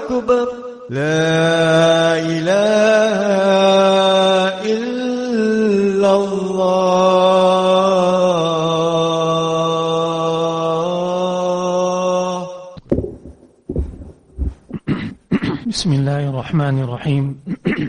أكبر. لا إله إلا الله. بسم الله الرحمن الرحيم.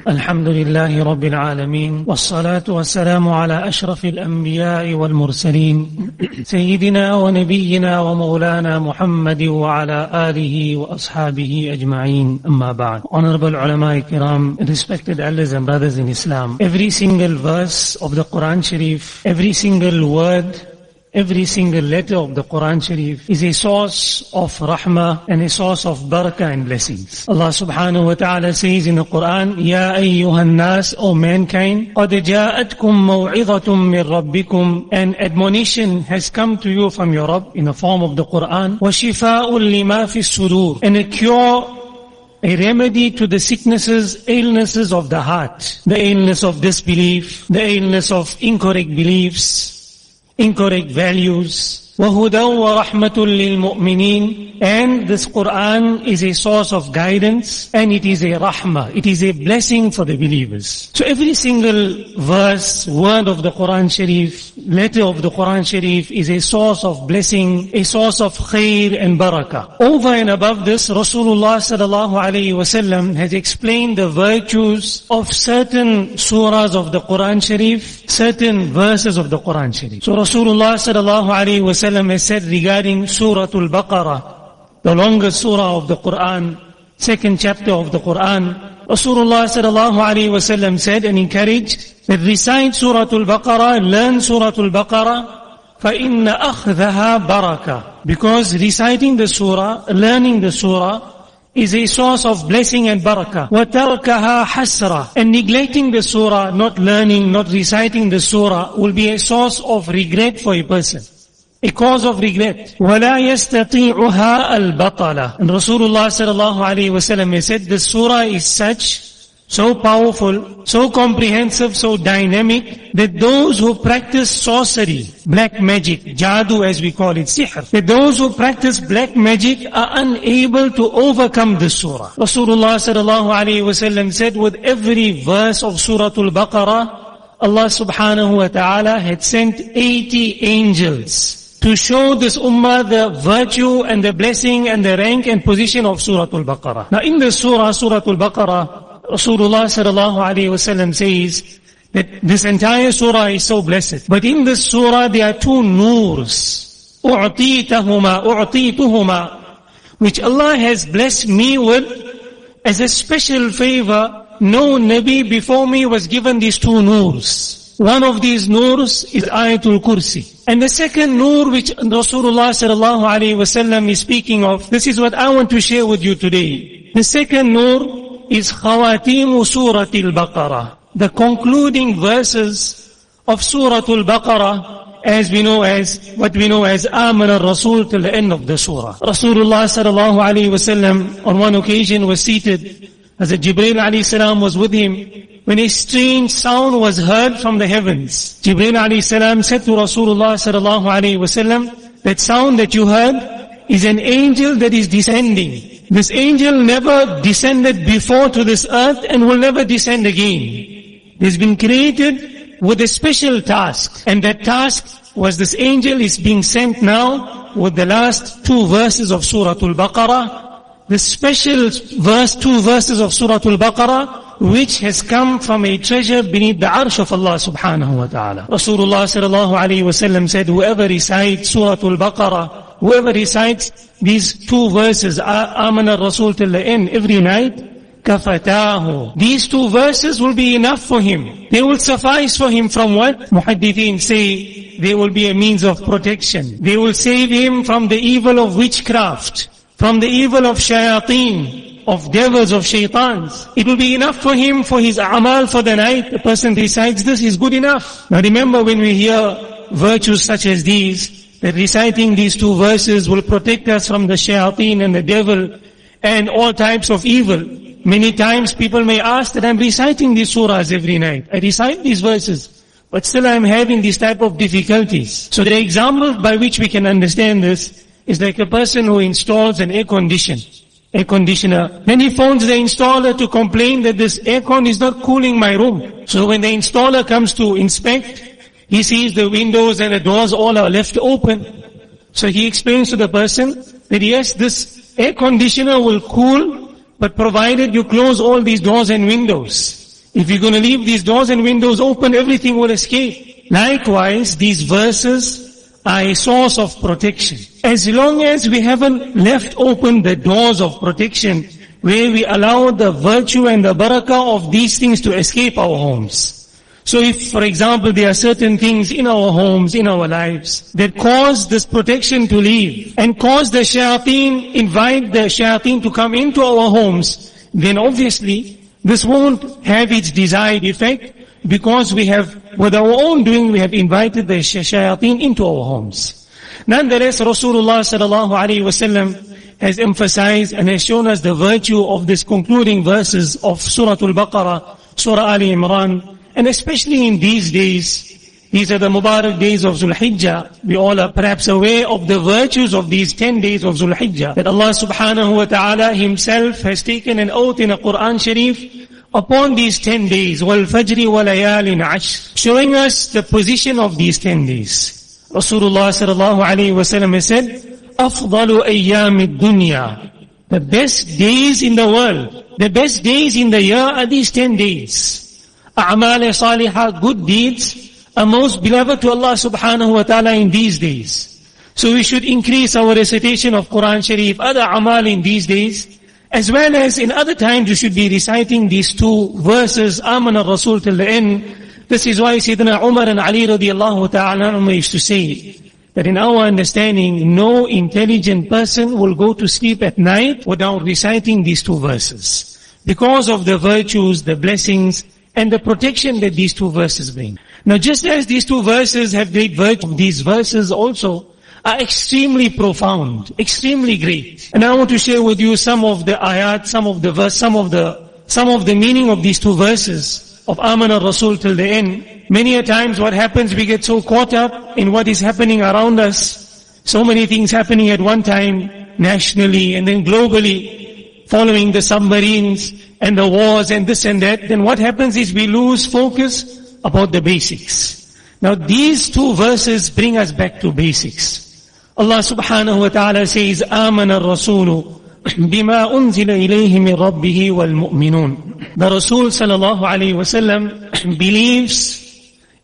الحمد لله رب العالمين والصلاة والسلام على أشرف الأنبياء والمرسلين سيدنا ونبينا ومولانا محمد وعلى آله وأصحابه أجمعين أما بعد Honorable ulama kiram, respected elders and brothers in Islam every single verse of the Quran Sharif every single word Every single letter of the Quran Sharif is a source of rahmah and a source of barakah and blessings. Allah subhanahu wa ta'ala says in the Quran, Ya ayyuhan nas, O mankind, قَدْ جَاءَتْكُم مَوْعِظَةٌ مِّن رَبِّكُمْ An admonition has come to you from your Rabb in the form of the Quran. وَشِفَاءٌ لِمَا فِي الصُّدُورِ And a cure a remedy to the sicknesses, illnesses of the heart, the illness of disbelief, the illness of incorrect beliefs, incorrect values. وَهُدًى وَرَحْمَةٌ لِلْمُؤْمِنِينَ And this Quran is a source of guidance and it is a rahmah. It is a blessing for the believers. So every single verse, word of the Quran Sharif, letter of the Quran Sharif is a source of blessing, a source of khair and barakah. Over and above this, Rasulullah sallallahu alayhi wasallam has explained the virtues of certain surahs of the Quran Sharif, certain verses of the Quran Sharif. So Rasulullah sallallahu alayhi wasallam has said regarding Surah Al-Baqarah, the longest surah of the Quran, second chapter of the Quran, Rasulullah sallallahu alayhi wasallam said and encouraged that recite Surah Al-Baqarah, learn Surah Al-Baqarah, فَإِنَّ أَخْذَهَا بَرَكَةً Because reciting the surah, learning the surah, is a source of blessing and barakah. وَتَرْكَهَا حَسْرَةً And neglecting the surah, not learning, not reciting the surah, will be a source of regret for a person. A cause of regret. وَلَا يَسْتَطِيعُهَا الْبَطَلَ And Rasulullah sallallahu alayhi wa sallam has said, this surah is such, so powerful, so comprehensive, so dynamic, that those who practice sorcery, black magic, jadoo as we call it, sihr, that those who practice black magic are unable to overcome this surah. Rasulullah sallallahu alayhi wa sallam said, with every verse of Surah Al-Baqarah, Allah subhanahu wa ta'ala had sent 80 angels to show this ummah the virtue and the blessing and the rank and position of Surah Al-Baqarah. Now in this surah, Surah Al-Baqarah, Rasulullah sallallahu alayhi wasallam says that this entire surah is so blessed. But in this surah there are two noors. أُعْطِيتَهُمَا أُعْطِيتُهُمَا Which Allah has blessed me with as a special favor. No Nabi before me was given these two noors. One of these noors is Ayatul Kursi. And the second noor which Rasulullah sallallahu alayhi wasallam is speaking of, this is what I want to share with you today. The second noor is Khawatimu Suratul Baqarah. The concluding verses of Suratul Baqarah as we know as, what we know as Aman al-Rasul till the end of the surah. Rasulullah sallallahu alayhi wasallam on one occasion was seated as Jibreel alayhi salam was with him when a strange sound was heard from the heavens. Jibreel alayhi salam said to Rasulullah sallallahu alayhi wasallam, that sound that you heard is an angel that is descending. This angel never descended before to this earth and will never descend again. He's been created with a special task. And that task was this angel is being sent now with the last two verses of Surah Al-Baqarah the special verse, two verses of Surah Al-Baqarah, which has come from a treasure beneath the arsh of Allah subhanahu wa ta'ala. Rasulullah sallallahu alayhi wasallam said, whoever recites Surah Al-Baqarah, whoever recites these two verses, Amana Rasul till the end, every night, kafatahu. These two verses will be enough for him. They will suffice for him from what? Muhaddithin say, they will be a means of protection. They will save him from the evil of witchcraft from the evil of shayateen, of devils, of shaitans. It will be enough for him for his amal for the night. The person recites this is good enough. Now remember when we hear virtues such as these, that reciting these two verses will protect us from the shayateen and the devil and all types of evil. Many times people may ask that I'm reciting these surahs every night. I recite these verses. But still I'm having these type of difficulties. So the example by which we can understand this is like a person who installs an air condition, air conditioner. Then he phones the installer to complain that this aircon is not cooling my room. So when the installer comes to inspect, he sees the windows and the doors all are left open. So he explains to the person that yes, this air conditioner will cool, but provided you close all these doors and windows. If you're going to leave these doors and windows open, everything will escape. Likewise, these verses a source of protection. As long as we haven't left open the doors of protection where we allow the virtue and the barakah of these things to escape our homes. So if, for example, there are certain things in our homes, in our lives, that cause this protection to leave, and cause the shayateen, invite the shayateen to come into our homes, then obviously, this won't have its desired effect, because we have, with our own doing, we have invited the shayateen into our homes. Nonetheless, Rasulullah sallallahu alaihi wasallam has emphasized and has shown us the virtue of this concluding verses of Surah Al-Baqarah, Surah Ali Imran, and especially in these days, these are the Mubarak days of Zulhijjah. We all are perhaps aware of the virtues of these 10 days of Zulhijjah. That Allah subhanahu wa ta'ala himself has taken an oath in the Quran Sharif upon these 10 days, showing us the position of these 10 days. Rasulullah sallallahu alayhi wasallam said, "أفضل أيام الدنيا The best days in the world, the best days in the year are these 10 days. أعمال صالح good deeds, are most beloved to Allah subhanahu wa ta'ala in these days. So we should increase our recitation of Quran Sharif, other amal in these days, as well as in other times you should be reciting these two verses, Aman al-Rasul till the end. This is why Sayyidina Umar and Ali radiallahu ta'ala used to say that in our understanding, no intelligent person will go to sleep at night without reciting these two verses. Because of the virtues, the blessings, and the protection that these two verses bring. Now just as these two verses have great virtue, these verses also are extremely profound, extremely great. And I want to share with you some of the ayat, some of the verse, some of the, some of the meaning of these two verses of Aman al-Rasul till the end. Many a times what happens, we get so caught up in what is happening around us. So many things happening at one time, nationally and then globally, following the submarines and the wars and this and that. Then what happens is we lose focus about the basics. Now these two verses bring us back to basics. Allah subhanahu wa ta'ala says, آمن الرسول بما أنزل إليه من ربه والمؤمنون The Rasul sallallahu alayhi wasallam believes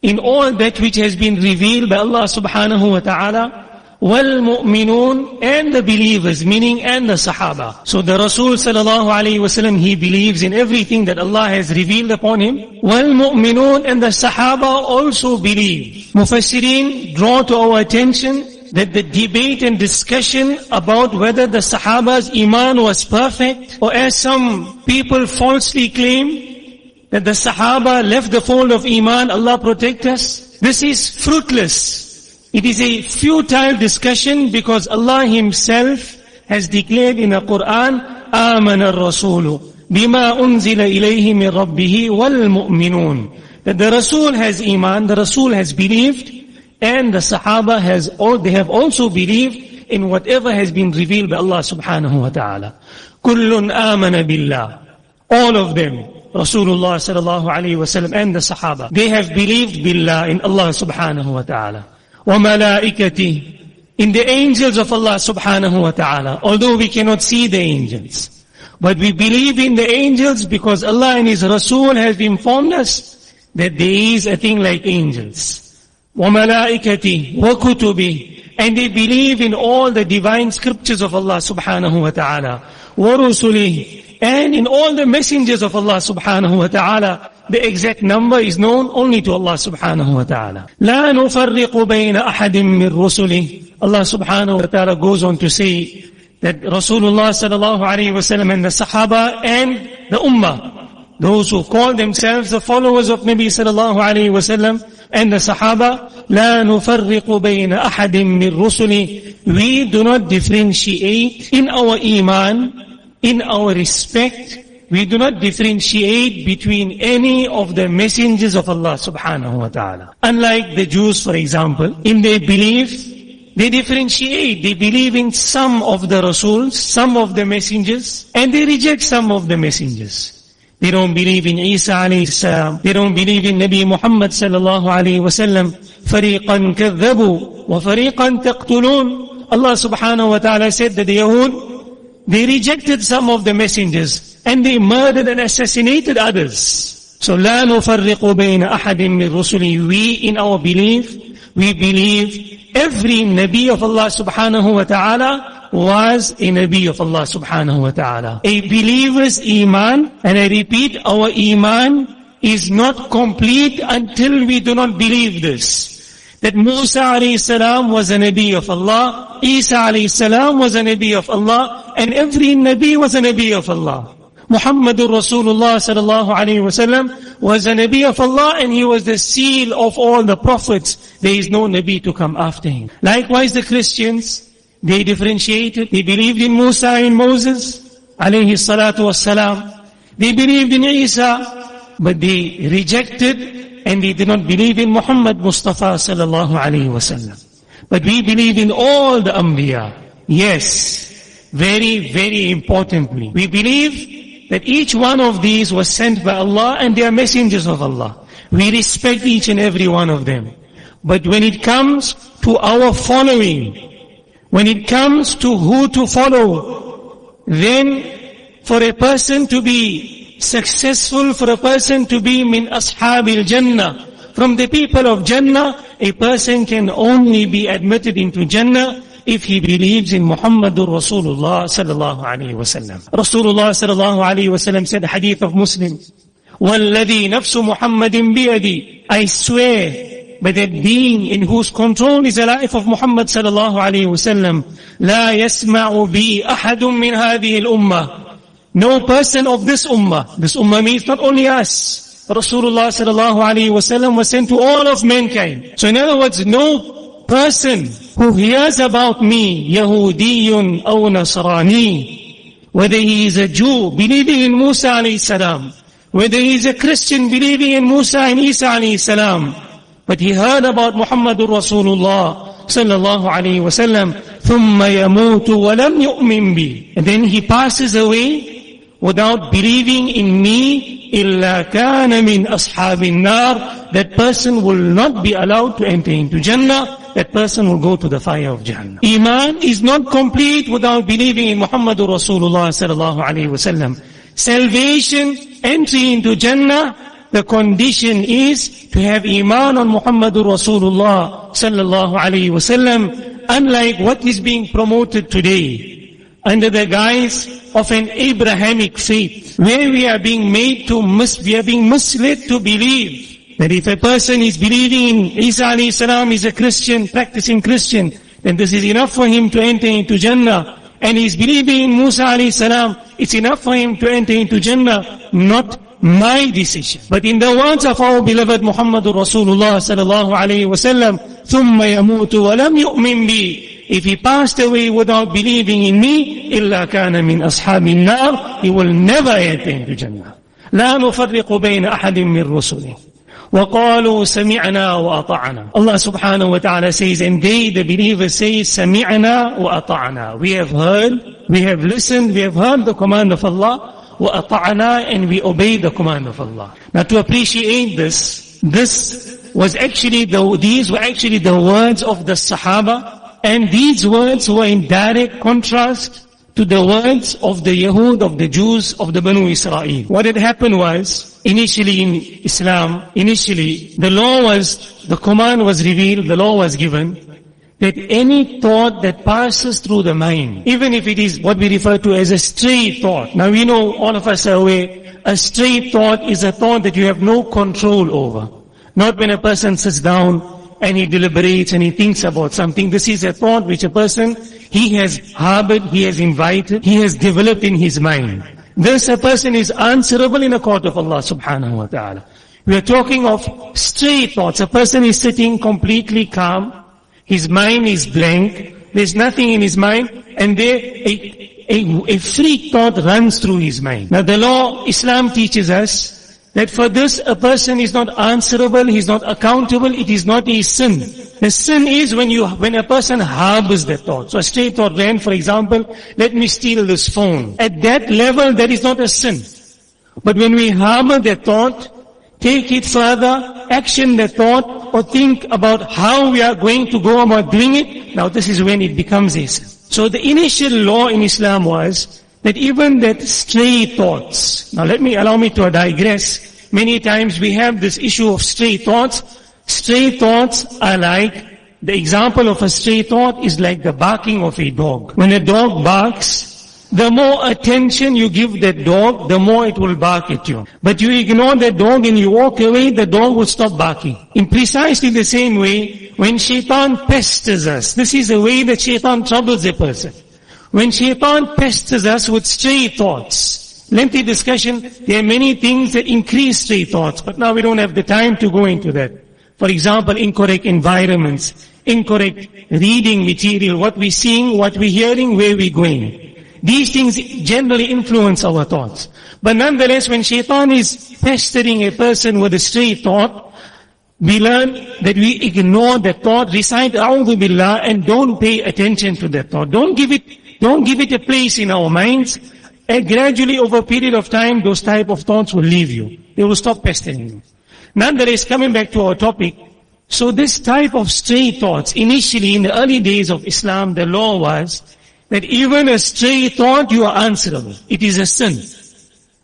in all that which has been revealed by Allah subhanahu wa ta'ala والمؤمنون and the believers, meaning and the Sahaba. So the Rasul sallallahu alayhi wasallam, he believes in everything that Allah has revealed upon him. والمؤمنون and the Sahaba also believe. Mufassirin draw to our attention that the debate and discussion about whether the Sahaba's Iman was perfect, or as some people falsely claim, that the Sahaba left the fold of Iman, Allah protect us. This is fruitless. It is a futile discussion because Allah Himself has declared in the Quran, آمن الرسول بما أنزل إليه من ربه والمؤمنون. That the Rasul has Iman, the Rasul has believed, and the Sahaba has all, they have also believed in whatever has been revealed by Allah subhanahu wa ta'ala. Kullun amana billah. All of them, Rasulullah sallallahu alayhi wasallam and the Sahaba, they have believed billah in Allah subhanahu wa ta'ala. Wa malaikati. In the angels of Allah subhanahu wa ta'ala. Although we cannot see the angels. But we believe in the angels because Allah and His Rasul have informed us that there is a thing like angels. وَمَلَائِكَتِهِ وَكُتُبِهِ And they believe in all the divine scriptures of Allah subhanahu wa ta'ala. وَرُسُلِهِ And in all the messengers of Allah subhanahu wa ta'ala. The exact number is known only to Allah subhanahu wa ta'ala. لا نفرق بين أحد من رسله Allah subhanahu wa ta'ala goes on to say that Rasulullah sallallahu alayhi wa sallam and the Sahaba and the Ummah, those who call themselves the followers of Nabi sallallahu alayhi wa sallam and the Sahaba, لا نفرق بين أحد من رسله We do not differentiate in our Iman, in our respect, we do not differentiate between any of the messengers of Allah subhanahu wa ta'ala. Unlike the Jews, for example, in their belief, they differentiate. They believe in some of the Rasuls, some of the messengers, and they reject some of the messengers. They don't believe in Isa alayhi salam. They don't believe in Nabi Muhammad sallallahu alayhi wa sallam. فَرِيقًا كَذَّبُوا وَفَرِيقًا تَقْتُلُونَ Allah subhanahu wa ta'ala said that the Yahud, they rejected some of the messengers and they murdered and assassinated others. So لا نفرق بين أحد من رسله. We in our belief, we believe every Nabi of Allah subhanahu wa ta'ala was a Nabi of Allah subhanahu wa ta'ala. A believer's Iman, and I repeat, our Iman is not complete until we do not believe this. That Musa alayhi salam was a Nabi of Allah, Isa alayhi salam was a Nabi of Allah, and every Nabi was a Nabi of Allah. Muhammadur Rasulullah sallallahu alayhi wasallam was a Nabi of Allah and he was the seal of all the prophets. There is no Nabi to come after him. Likewise the Christians, they differentiated. They believed in Musa and Moses alayhi salatu wassalam. They believed in Isa, but they rejected and they did not believe in Muhammad Mustafa sallallahu alayhi wasallam. But we believe in all the Anbiya. Yes, very, very importantly. We believe that each one of these was sent by Allah and they are messengers of Allah. We respect each and every one of them. But when it comes to our following, when it comes to who to follow, then for a person to be successful, for a person to be min ashabil jannah, from the people of Jannah, a person can only be admitted into Jannah if he believes in Muhammadur Rasulullah sallallahu alayhi wa sallam. Rasulullah sallallahu alayhi wa sallam said, hadith of Muslim, وَالَّذِي نَفْسُ مُحَمَّدٍ بِيَدِي I swear by that being in whose control is the life of Muhammad sallallahu alayhi wa sallam, لا يسمع بي أحد من هذه الأمة No person of this ummah, this ummah means not only us, Rasulullah sallallahu alayhi wa sallam was sent to all of mankind. So in other words, no person who hears about me, Yahudiyun or Nasrani, whether he is a Jew believing in Musa alayhi salam, whether he is a Christian believing in Musa and Isa alayhi salam, but he heard about Muhammadur Rasulullah sallallahu alayhi wa sallam, ثُمَّ يَمُوتُ وَلَمْ يُؤْمِن بِي And then he passes away without believing in me, إِلَّا كَانَ مِنْ أَصْحَابِ النَّارِ That person will not be allowed to enter into Jannah that person will go to the fire of Jahannam. Iman is not complete without believing in Muhammadur Rasulullah sallallahu alayhi wasallam. Salvation, entry into Jannah, the condition is to have Iman on Muhammadur Rasulullah sallallahu alayhi wasallam, unlike what is being promoted today under the guise of an Abrahamic faith, where we are being made to mis- we are being misled to believe that if a person is believing in Isa alayhi salam is a Christian, practicing Christian, then this is enough for him to enter into Jannah. And he's believing in Musa alayhi salam, it's enough for him to enter into Jannah, not my decision. But in the words of our beloved Muhammadur Rasulullah sallallahu alayhi wasallam, ثُمَّ يَمُوتُ وَلَمْ يُؤْمِن بِي If he passed away without believing in me, إِلَّا كَانَ مِنْ أَصْحَابِ النَّارِ He will never enter into Jannah. لا نفرق بين أحد من رسله وقالوا سمعنا وأطعنا Allah subhanahu wa ta'ala says, and they, the believers say, سمعنا وأطعنا. We have heard, we have listened, we have heard the command of Allah, وأطعنا, and we obey the command of Allah. Now to appreciate this, this was actually the, these were actually the words of the Sahaba, and these words were in direct contrast to the words of the Yahud, of the Jews, of the Banu Israel. What had happened was, initially in Islam, initially, the law was, the command was revealed, the law was given, that any thought that passes through the mind, even if it is what we refer to as a stray thought. Now we know, all of us are aware, a stray thought is a thought that you have no control over. Not when a person sits down and he deliberates and he thinks about something. This is a thought which a person, he has harbored, he has invited, he has developed in his mind. This a person is answerable in the court of Allah subhanahu wa ta'ala. We are talking of stray thoughts. A person is sitting completely calm, his mind is blank, there's nothing in his mind, and there a, a, a free thought runs through his mind. Now the law, Islam teaches us that for this a person is not answerable, he's not accountable, it is not a sin. The sin is when you, when a person harbors that thought. So a stray thought ran, for example, let me steal this phone. At that level, that is not a sin. But when we harbor that thought, take it further, action the thought, or think about how we are going to go about doing it, now this is when it becomes sin. So the initial law in Islam was that even that stray thoughts, now let me, allow me to digress. Many times we have this issue of stray thoughts. Stray thoughts are like, the example of a stray thought is like the barking of a dog. When a dog barks, the more attention you give that dog, the more it will bark at you. But you ignore that dog and you walk away, the dog will stop barking. In precisely the same way, when shaitan pesters us, this is the way that shaitan troubles a person. When shaitan pesters us with stray thoughts, lengthy discussion, there are many things that increase stray thoughts, but now we don't have the time to go into that. For example, incorrect environments, incorrect reading material, what we're seeing, what we're hearing, where we're going. These things generally influence our thoughts. But nonetheless, when shaitan is pestering a person with a stray thought, we learn that we ignore that thought, recite A'udhu Billah and don't pay attention to that thought. Don't give it, don't give it a place in our minds. And gradually over a period of time, those type of thoughts will leave you. They will stop pestering you. Nonetheless, coming back to our topic, so this type of stray thoughts, initially in the early days of Islam, the law was that even a stray thought, you are answerable. It is a sin.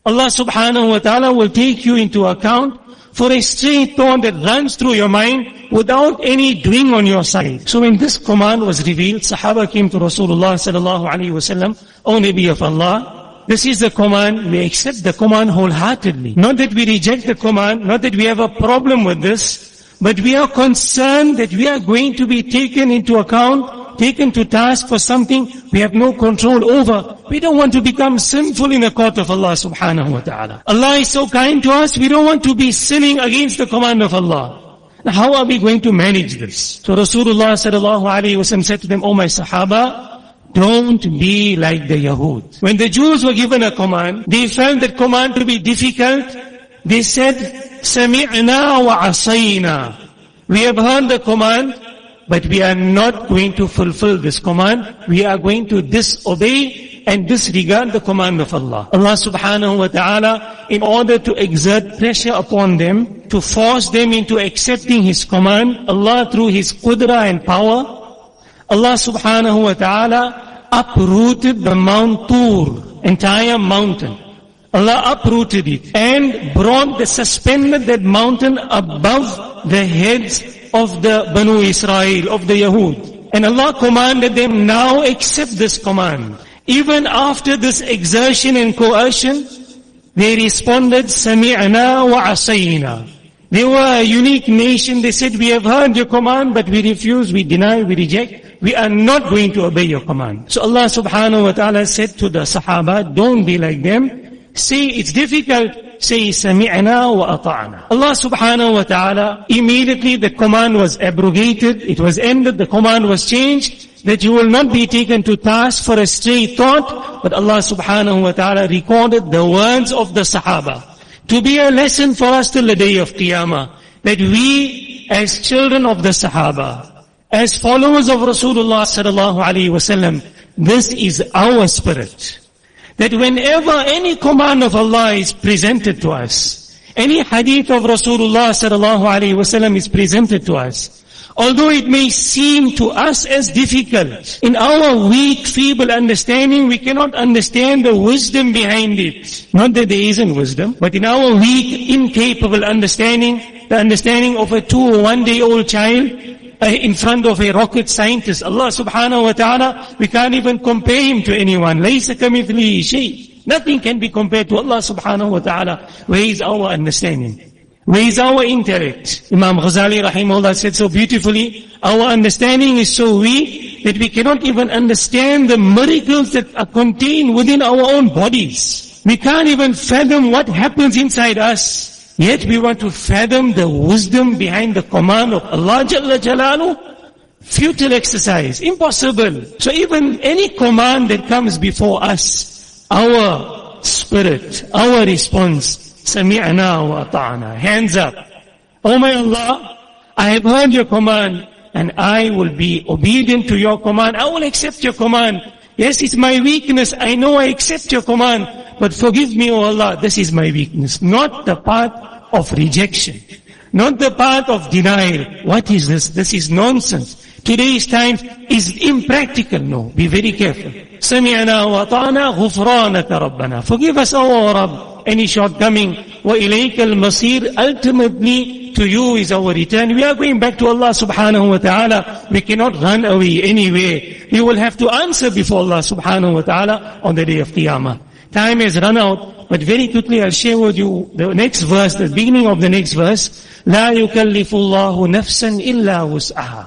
Allah subhanahu wa ta'ala will take you into account for a stray thought that runs through your mind without any doing on your side. So when this command was revealed, Sahaba came to Rasulullah sallallahu alayhi wasallam, O Nabi of Allah, this is the command, we accept the command wholeheartedly. Not that we reject the command, not that we have a problem with this, but we are concerned that we are going to be taken into account, taken to task for something we have no control over. We don't want to become sinful in the court of Allah subhanahu wa ta'ala. Allah is so kind to us, we don't want to be sinning against the command of Allah. Now how are we going to manage this? So Rasulullah sallallahu alayhi wa said to them, O my Sahaba, don't be like the Yahud. When the Jews were given a command, they felt that command to be difficult. They said, سمعنا وعصينا. We have heard the command, but we are not going to fulfill this command. We are going to disobey and disregard the command of Allah. Allah subhanahu wa ta'ala, in order to exert pressure upon them, to force them into accepting His command, Allah through His qudra and power, Allah subhanahu wa ta'ala uprooted the Mount Tur, entire mountain. Allah uprooted it and brought the suspended that mountain above the heads of the Banu Israel, of the Yahud. And Allah commanded them, now accept this command. Even after this exertion and coercion, they responded, wa asayna. They were a unique nation. They said, we have heard your command, but we refuse, we deny, we reject. We are not going to obey your command. So Allah subhanahu wa ta'ala said to the Sahaba, don't be like them. Say it's difficult. Say sami'na wa. Allah subhanahu wa ta'ala, immediately the command was abrogated. It was ended. The command was changed that you will not be taken to task for a stray thought. But Allah subhanahu wa ta'ala recorded the words of the Sahaba to be a lesson for us till the day of Qiyamah. That we as children of the Sahaba, as followers of Rasulullah sallallahu alaihi wasallam, this is our spirit. That whenever any command of Allah is presented to us, any hadith of Rasulullah sallallahu alaihi wasallam is presented to us, although it may seem to us as difficult, in our weak, feeble understanding, we cannot understand the wisdom behind it. Not that there isn't wisdom, but in our weak, incapable understanding, the understanding of a two or one day old child, in front of a rocket scientist. Allah subhanahu wa ta'ala, we can't even compare him to anyone. لَيْسَ كَمِثْلِهِ شَيْءٍ Nothing can be compared to Allah subhanahu wa ta'ala. Where is our understanding? Where is our intellect? Imam Ghazali rahimahullah said so beautifully, our understanding is so weak that we cannot even understand the miracles that are contained within our own bodies. We can't even fathom what happens inside us. Yet we want to fathom the wisdom behind the command of Allah Jalla Jalalu. Futile exercise, impossible. So even any command that comes before us, our spirit, our response, Sami'na wa ta'ana. Hands up. Oh my Allah, I have heard your command and I will be obedient to your command. I will accept your command. Yes, it's my weakness. I know I accept your command. But forgive me, O Allah, this is my weakness. Not the path of rejection. Not the path of denial. What is this? This is nonsense. Today's time is impractical. No, be very careful. سمعنا وطعنا غفرانك ربنا. Forgive us, O Rabb, any shortcoming. وإليك المصير. Ultimately, to you is our return. We are going back to Allah subhanahu wa ta'ala. We cannot run away anywhere. We will have to answer before Allah subhanahu wa ta'ala on the day of Qiyamah. Time has run out, but very quickly I'll share with you the next verse, the beginning of the next verse. لا يكلف الله نفسا إلا وسعها.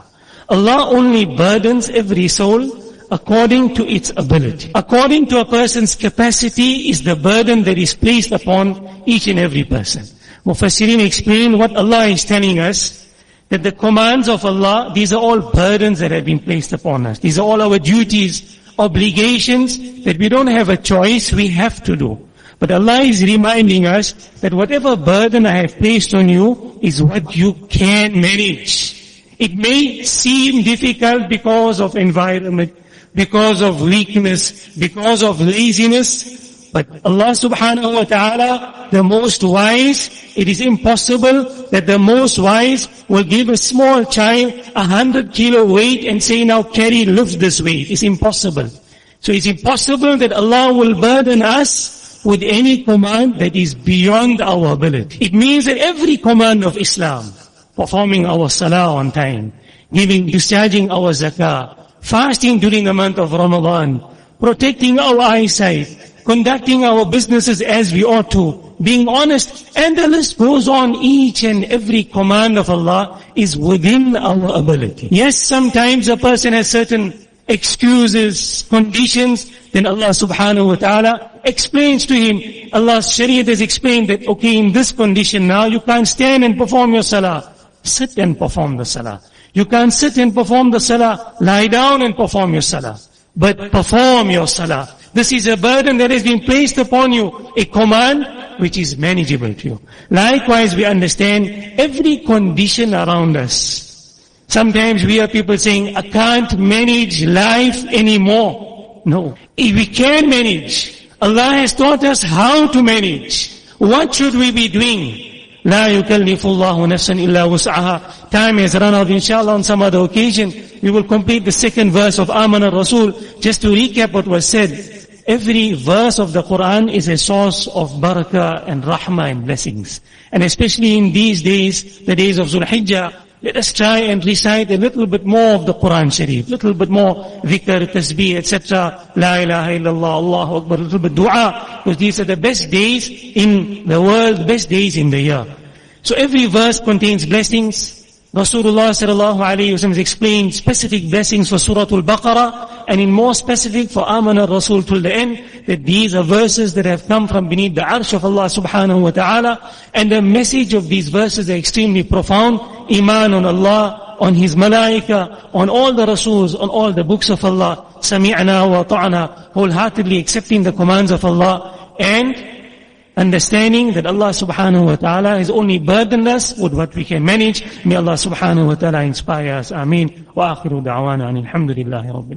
Allah only burdens every soul according to its ability. According to a person's capacity is the burden that is placed upon each and every person. Mufassirin explain what Allah is telling us, that the commands of Allah, these are all burdens that have been placed upon us. These are all our duties, obligations that we don't have a choice, we have to do. But Allah is reminding us that whatever burden I have placed on you is what you can manage. It may seem difficult because of environment, because of weakness, because of laziness, but Allah subhanahu wa ta'ala, the most wise, it is impossible that the most wise will give a small child a hundred kilo weight and say now carry, lift this weight. It's impossible. So it's impossible that Allah will burden us with any command that is beyond our ability. It means that every command of Islam, performing our salah on time, giving, discharging our zakah, fasting during the month of Ramadan, protecting our eyesight, conducting our businesses as we ought to, being honest, and the list goes on. Each and every command of Allah is within our ability. Yes, sometimes a person has certain excuses, conditions, then Allah subhanahu wa ta'ala explains to him, Allah's Shariah has explained that, okay, in this condition now, you can't stand and perform your salah. Sit and perform the salah. You can't sit and perform the salah. Lie down and perform your salah. But perform your salah. This is a burden that has been placed upon you. A command which is manageable to you. Likewise, we understand every condition around us. Sometimes we hear people saying, I can't manage life anymore. No. If we can manage, Allah has taught us how to manage. What should we be doing? لا يكلف الله نفسا إلا وسعها. Time has run out. Inshallah, on some other occasion, we will complete the second verse of Aman al-Rasul. Just to recap what was said. Every verse of the Quran is a source of barakah and rahmah and blessings. And especially in these days, the days of Zulhijjah, let us try and recite a little bit more of the Quran Sharif, little bit more dhikr, tasbih, etc. La ilaha illallah, Allahu Akbar, little bit dua, because these are the best days in the world, best days in the year. So every verse contains blessings. Rasulullah sallallahu alayhi wa sallam explained specific blessings for Surah Al-Baqarah and in more specific for Aman al-Rasul till the end that these are verses that have come from beneath the arsh of Allah subhanahu wa ta'ala and the message of these verses are extremely profound. Iman on Allah, on His malaika, on all the Rasuls, on all the books of Allah. Sami'na wa ta'ana, wholeheartedly accepting the commands of Allah and understanding that Allah subhanahu wa ta'ala has only burdened us with what we can manage. May Allah subhanahu wa ta'ala inspire us. Ameen. Wa da'wana rabbil